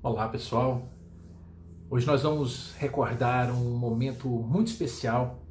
Olá pessoal, hoje nós vamos recordar um momento muito especial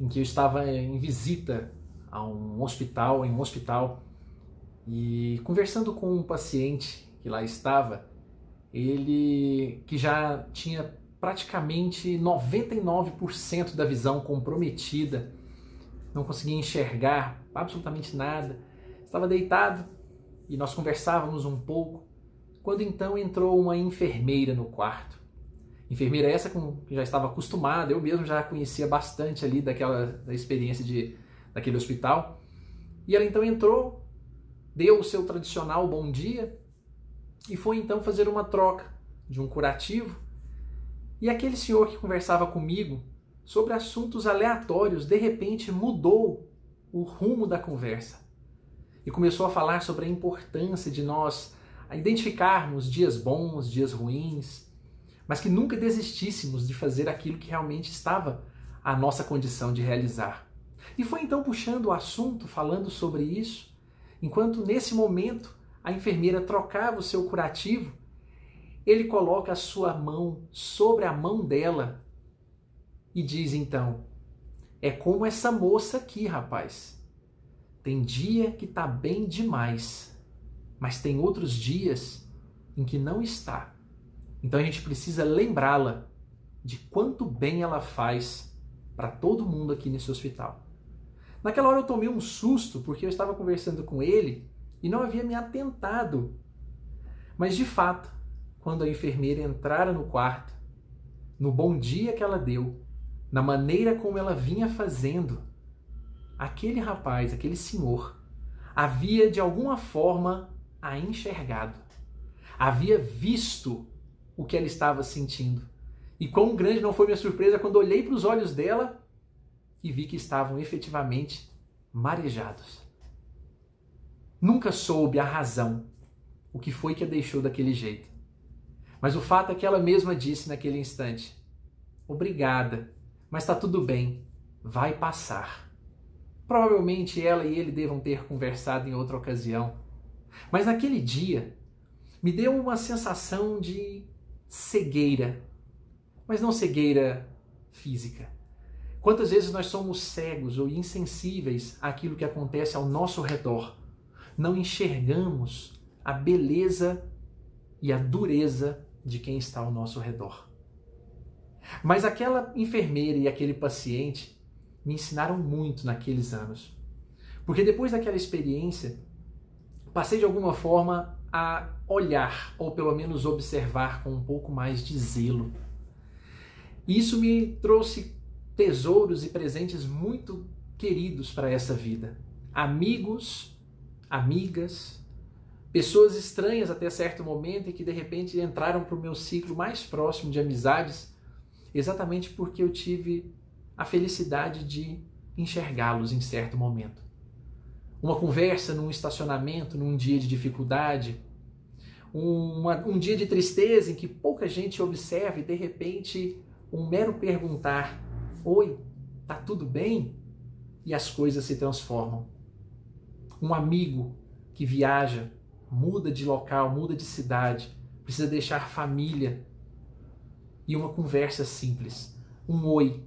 em que eu estava em visita a um hospital, em um hospital, e conversando com um paciente que lá estava, ele que já tinha praticamente 99% da visão comprometida, não conseguia enxergar absolutamente nada, estava deitado e nós conversávamos um pouco quando então entrou uma enfermeira no quarto. Enfermeira essa com que já estava acostumada, eu mesmo já conhecia bastante ali daquela da experiência de daquele hospital. E ela então entrou, deu o seu tradicional bom dia e foi então fazer uma troca de um curativo. E aquele senhor que conversava comigo sobre assuntos aleatórios, de repente mudou o rumo da conversa e começou a falar sobre a importância de nós a identificarmos dias bons, dias ruins, mas que nunca desistíssemos de fazer aquilo que realmente estava à nossa condição de realizar. E foi então puxando o assunto, falando sobre isso, enquanto nesse momento a enfermeira trocava o seu curativo, ele coloca a sua mão sobre a mão dela e diz então: É como essa moça aqui, rapaz. Tem dia que tá bem demais mas tem outros dias em que não está. Então a gente precisa lembrá-la de quanto bem ela faz para todo mundo aqui nesse hospital. Naquela hora eu tomei um susto porque eu estava conversando com ele e não havia me atentado. Mas de fato, quando a enfermeira entrara no quarto, no bom dia que ela deu, na maneira como ela vinha fazendo, aquele rapaz, aquele senhor, havia de alguma forma a enxergado. Havia visto o que ela estava sentindo. E quão grande não foi minha surpresa quando olhei para os olhos dela e vi que estavam efetivamente marejados. Nunca soube a razão, o que foi que a deixou daquele jeito. Mas o fato é que ela mesma disse naquele instante: Obrigada, mas está tudo bem, vai passar. Provavelmente ela e ele devam ter conversado em outra ocasião mas naquele dia me deu uma sensação de cegueira, mas não cegueira física. Quantas vezes nós somos cegos ou insensíveis àquilo que acontece ao nosso redor? Não enxergamos a beleza e a dureza de quem está ao nosso redor. Mas aquela enfermeira e aquele paciente me ensinaram muito naqueles anos. Porque depois daquela experiência, passei de alguma forma a olhar, ou pelo menos observar com um pouco mais de zelo. Isso me trouxe tesouros e presentes muito queridos para essa vida. Amigos, amigas, pessoas estranhas até certo momento e que de repente entraram para o meu ciclo mais próximo de amizades, exatamente porque eu tive a felicidade de enxergá-los em certo momento uma conversa num estacionamento, num dia de dificuldade, uma, um dia de tristeza em que pouca gente observa e de repente um mero perguntar: Oi, tá tudo bem? E as coisas se transformam. Um amigo que viaja, muda de local, muda de cidade, precisa deixar família. E uma conversa simples, um oi,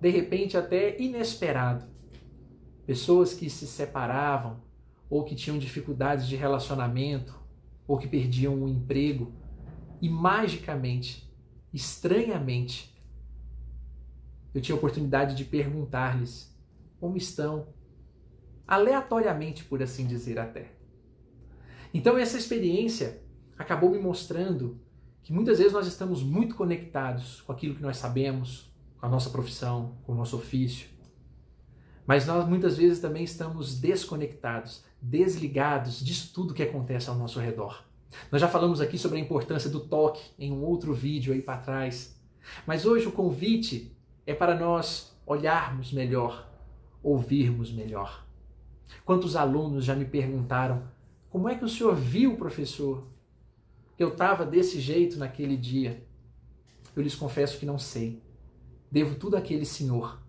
de repente até inesperado, pessoas que se separavam ou que tinham dificuldades de relacionamento ou que perdiam o emprego e magicamente, estranhamente, eu tinha a oportunidade de perguntar-lhes como estão, aleatoriamente, por assim dizer até. Então essa experiência acabou me mostrando que muitas vezes nós estamos muito conectados com aquilo que nós sabemos, com a nossa profissão, com o nosso ofício, mas nós muitas vezes também estamos desconectados, desligados disso tudo que acontece ao nosso redor. Nós já falamos aqui sobre a importância do toque em um outro vídeo aí para trás. Mas hoje o convite é para nós olharmos melhor, ouvirmos melhor. Quantos alunos já me perguntaram: como é que o senhor viu, professor? Eu estava desse jeito naquele dia. Eu lhes confesso que não sei. Devo tudo àquele senhor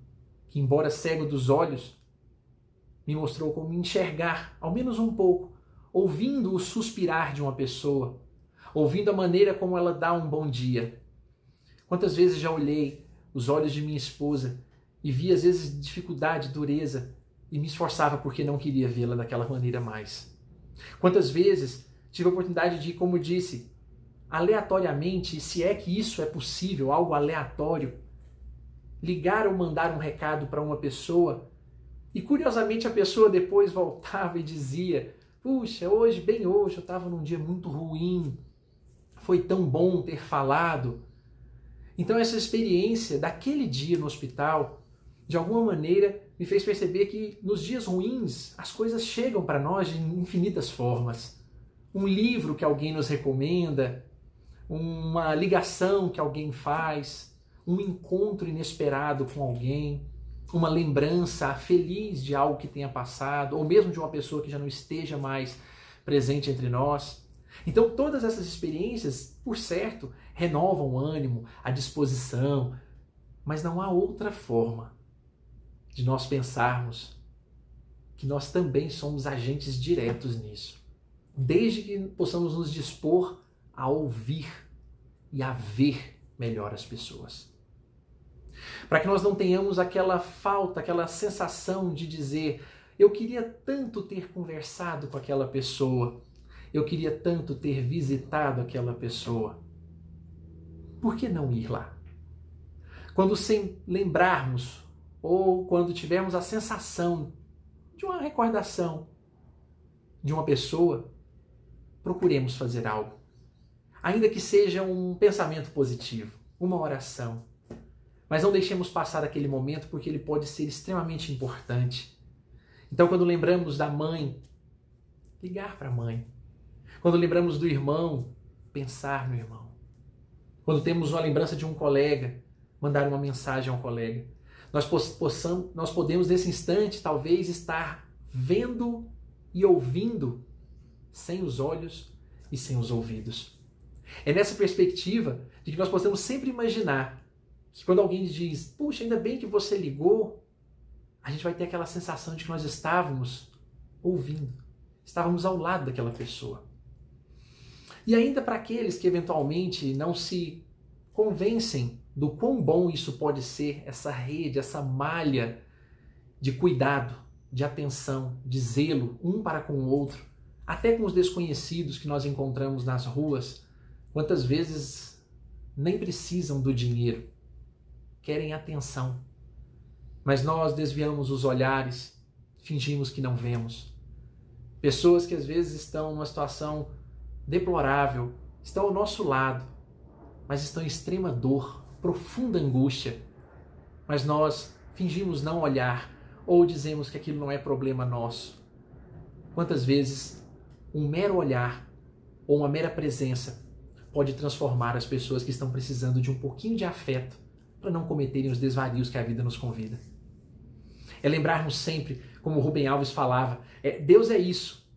que, embora cego dos olhos, me mostrou como enxergar, ao menos um pouco, ouvindo o suspirar de uma pessoa, ouvindo a maneira como ela dá um bom dia. Quantas vezes já olhei os olhos de minha esposa e vi às vezes dificuldade, dureza e me esforçava porque não queria vê-la daquela maneira mais. Quantas vezes tive a oportunidade de, como disse, aleatoriamente, se é que isso é possível, algo aleatório, ligar ou mandar um recado para uma pessoa e curiosamente a pessoa depois voltava e dizia: Puxa, hoje, bem hoje, eu estava num dia muito ruim, foi tão bom ter falado. Então, essa experiência daquele dia no hospital, de alguma maneira, me fez perceber que nos dias ruins as coisas chegam para nós de infinitas formas. Um livro que alguém nos recomenda, uma ligação que alguém faz, um encontro inesperado com alguém, uma lembrança feliz de algo que tenha passado, ou mesmo de uma pessoa que já não esteja mais presente entre nós. Então, todas essas experiências, por certo, renovam o ânimo, a disposição, mas não há outra forma de nós pensarmos que nós também somos agentes diretos nisso. Desde que possamos nos dispor a ouvir e a ver melhor as pessoas. Para que nós não tenhamos aquela falta, aquela sensação de dizer: eu queria tanto ter conversado com aquela pessoa, eu queria tanto ter visitado aquela pessoa. Por que não ir lá? Quando sem lembrarmos ou quando tivermos a sensação de uma recordação de uma pessoa, procuremos fazer algo. Ainda que seja um pensamento positivo, uma oração. Mas não deixemos passar aquele momento porque ele pode ser extremamente importante. Então, quando lembramos da mãe, ligar para a mãe. Quando lembramos do irmão, pensar no irmão. Quando temos uma lembrança de um colega, mandar uma mensagem ao colega. Nós, possamos, nós podemos, nesse instante, talvez estar vendo e ouvindo sem os olhos e sem os ouvidos. É nessa perspectiva de que nós possamos sempre imaginar que quando alguém diz, puxa, ainda bem que você ligou, a gente vai ter aquela sensação de que nós estávamos ouvindo, estávamos ao lado daquela pessoa. E ainda para aqueles que eventualmente não se convencem do quão bom isso pode ser, essa rede, essa malha de cuidado, de atenção, de zelo um para com o outro, até com os desconhecidos que nós encontramos nas ruas, quantas vezes nem precisam do dinheiro, querem atenção. Mas nós desviamos os olhares, fingimos que não vemos. Pessoas que às vezes estão numa situação deplorável, estão ao nosso lado, mas estão em extrema dor, profunda angústia. Mas nós fingimos não olhar ou dizemos que aquilo não é problema nosso. Quantas vezes um mero olhar ou uma mera presença pode transformar as pessoas que estão precisando de um pouquinho de afeto para não cometerem os desvarios que a vida nos convida. É lembrarmos sempre, como Rubem Alves falava, é, Deus é isso,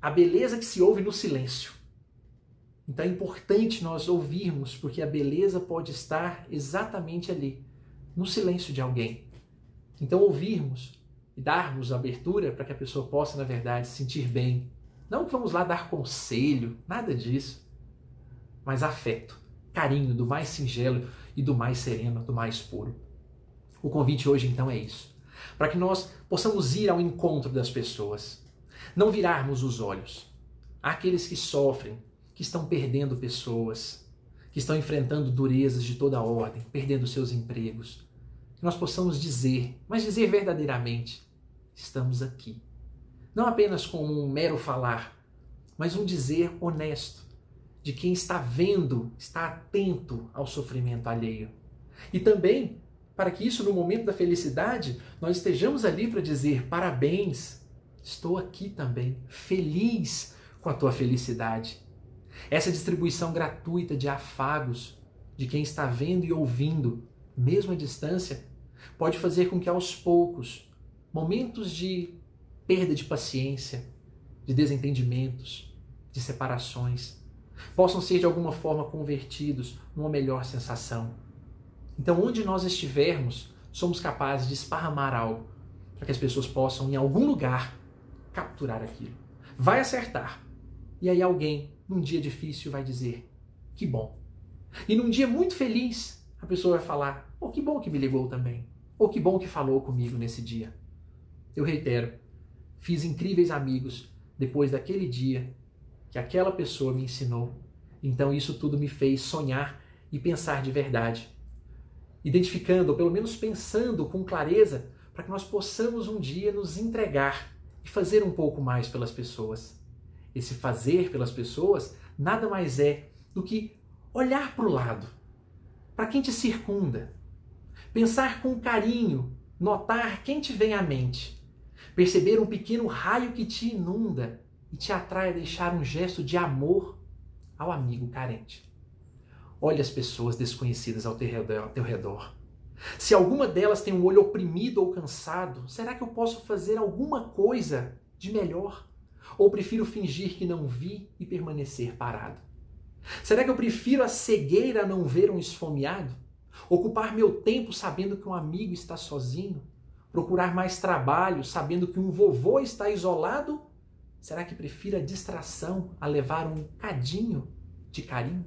a beleza que se ouve no silêncio. Então é importante nós ouvirmos, porque a beleza pode estar exatamente ali, no silêncio de alguém. Então ouvirmos e darmos abertura para que a pessoa possa, na verdade, se sentir bem. Não que vamos lá dar conselho, nada disso, mas afeto, carinho do mais singelo e do mais sereno, do mais puro. O convite hoje então é isso, para que nós possamos ir ao encontro das pessoas, não virarmos os olhos àqueles que sofrem, que estão perdendo pessoas, que estão enfrentando durezas de toda ordem, perdendo seus empregos. Que nós possamos dizer, mas dizer verdadeiramente: estamos aqui. Não apenas com um mero falar, mas um dizer honesto, de quem está vendo, está atento ao sofrimento alheio. E também para que isso, no momento da felicidade, nós estejamos ali para dizer: parabéns, estou aqui também, feliz com a tua felicidade. Essa distribuição gratuita de afagos de quem está vendo e ouvindo, mesmo à distância, pode fazer com que aos poucos, momentos de perda de paciência, de desentendimentos, de separações, possam ser de alguma forma convertidos numa melhor sensação. Então, onde nós estivermos, somos capazes de esparramar algo para que as pessoas possam, em algum lugar, capturar aquilo. Vai acertar. E aí alguém num dia difícil, vai dizer: que bom. E num dia muito feliz, a pessoa vai falar: oh, que bom que me ligou também. Ou oh, que bom que falou comigo nesse dia. Eu reitero, fiz incríveis amigos depois daquele dia que aquela pessoa me ensinou. Então isso tudo me fez sonhar e pensar de verdade. Identificando, ou pelo menos pensando com clareza, para que nós possamos um dia nos entregar e fazer um pouco mais pelas pessoas. Esse fazer pelas pessoas nada mais é do que olhar para o lado, para quem te circunda, pensar com carinho, notar quem te vem à mente, perceber um pequeno raio que te inunda e te atrai a deixar um gesto de amor ao amigo carente. Olhe as pessoas desconhecidas ao teu redor. Ao teu redor. Se alguma delas tem um olho oprimido ou cansado, será que eu posso fazer alguma coisa de melhor? Ou prefiro fingir que não vi e permanecer parado? Será que eu prefiro a cegueira a não ver um esfomeado? Ocupar meu tempo sabendo que um amigo está sozinho? Procurar mais trabalho sabendo que um vovô está isolado? Será que prefiro a distração a levar um cadinho de carinho?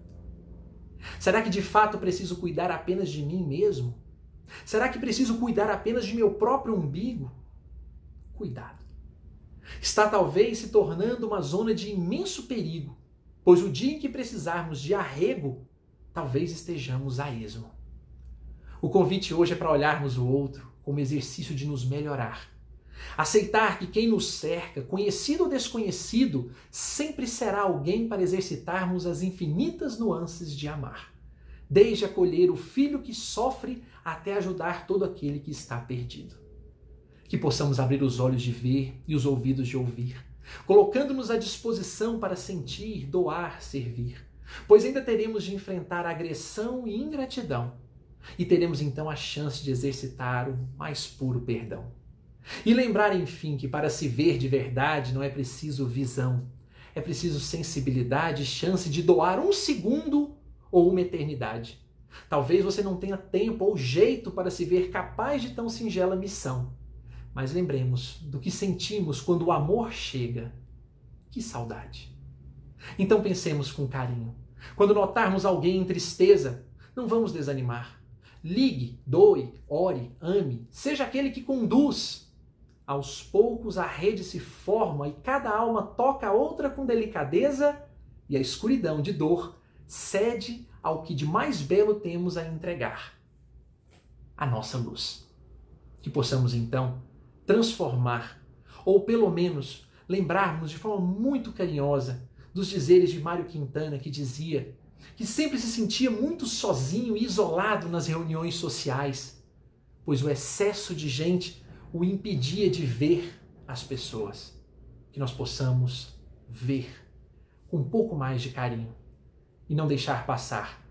Será que de fato preciso cuidar apenas de mim mesmo? Será que preciso cuidar apenas de meu próprio umbigo? Cuidado. Está talvez se tornando uma zona de imenso perigo pois o dia em que precisarmos de arrego, talvez estejamos a esmo. O convite hoje é para olharmos o outro como exercício de nos melhorar. Aceitar que quem nos cerca, conhecido ou desconhecido, sempre será alguém para exercitarmos as infinitas nuances de amar. Desde acolher o filho que sofre até ajudar todo aquele que está perdido. Que possamos abrir os olhos de ver e os ouvidos de ouvir colocando-nos à disposição para sentir, doar, servir. Pois ainda teremos de enfrentar agressão e ingratidão, e teremos então a chance de exercitar o mais puro perdão. E lembrar, enfim, que para se ver de verdade não é preciso visão, é preciso sensibilidade e chance de doar um segundo ou uma eternidade. Talvez você não tenha tempo ou jeito para se ver capaz de tão singela missão mas lembremos do que sentimos quando o amor chega. Que saudade! Então pensemos com carinho. Quando notarmos alguém em tristeza, não vamos desanimar. Ligue, doe, ore, ame, seja aquele que conduz. Aos poucos a rede se forma e cada alma toca a outra com delicadeza, e a escuridão de dor cede ao que de mais belo temos a entregar a nossa luz. Que possamos então transformar, ou pelo menos lembrarmos de forma muito carinhosa dos dizeres de Mário Quintana, que dizia que sempre se sentia muito sozinho e isolado nas reuniões sociais, pois o excesso de gente o impedia de ver as pessoas. Que nós possamos ver com um pouco mais de carinho e não deixar passar,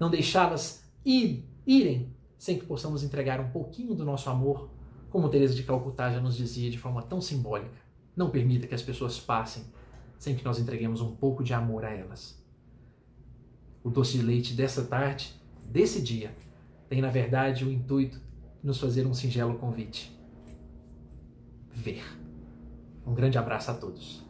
não deixá-las ir, irem sem que possamos entregar um pouquinho do nosso amor como Teresa de Calcutá já nos dizia de forma tão simbólica, não permita que as pessoas passem sem que nós entreguemos um pouco de amor a elas. O doce de leite dessa tarde, desse dia, tem na verdade o intuito de nos fazer um singelo convite. Ver. Um grande abraço a todos.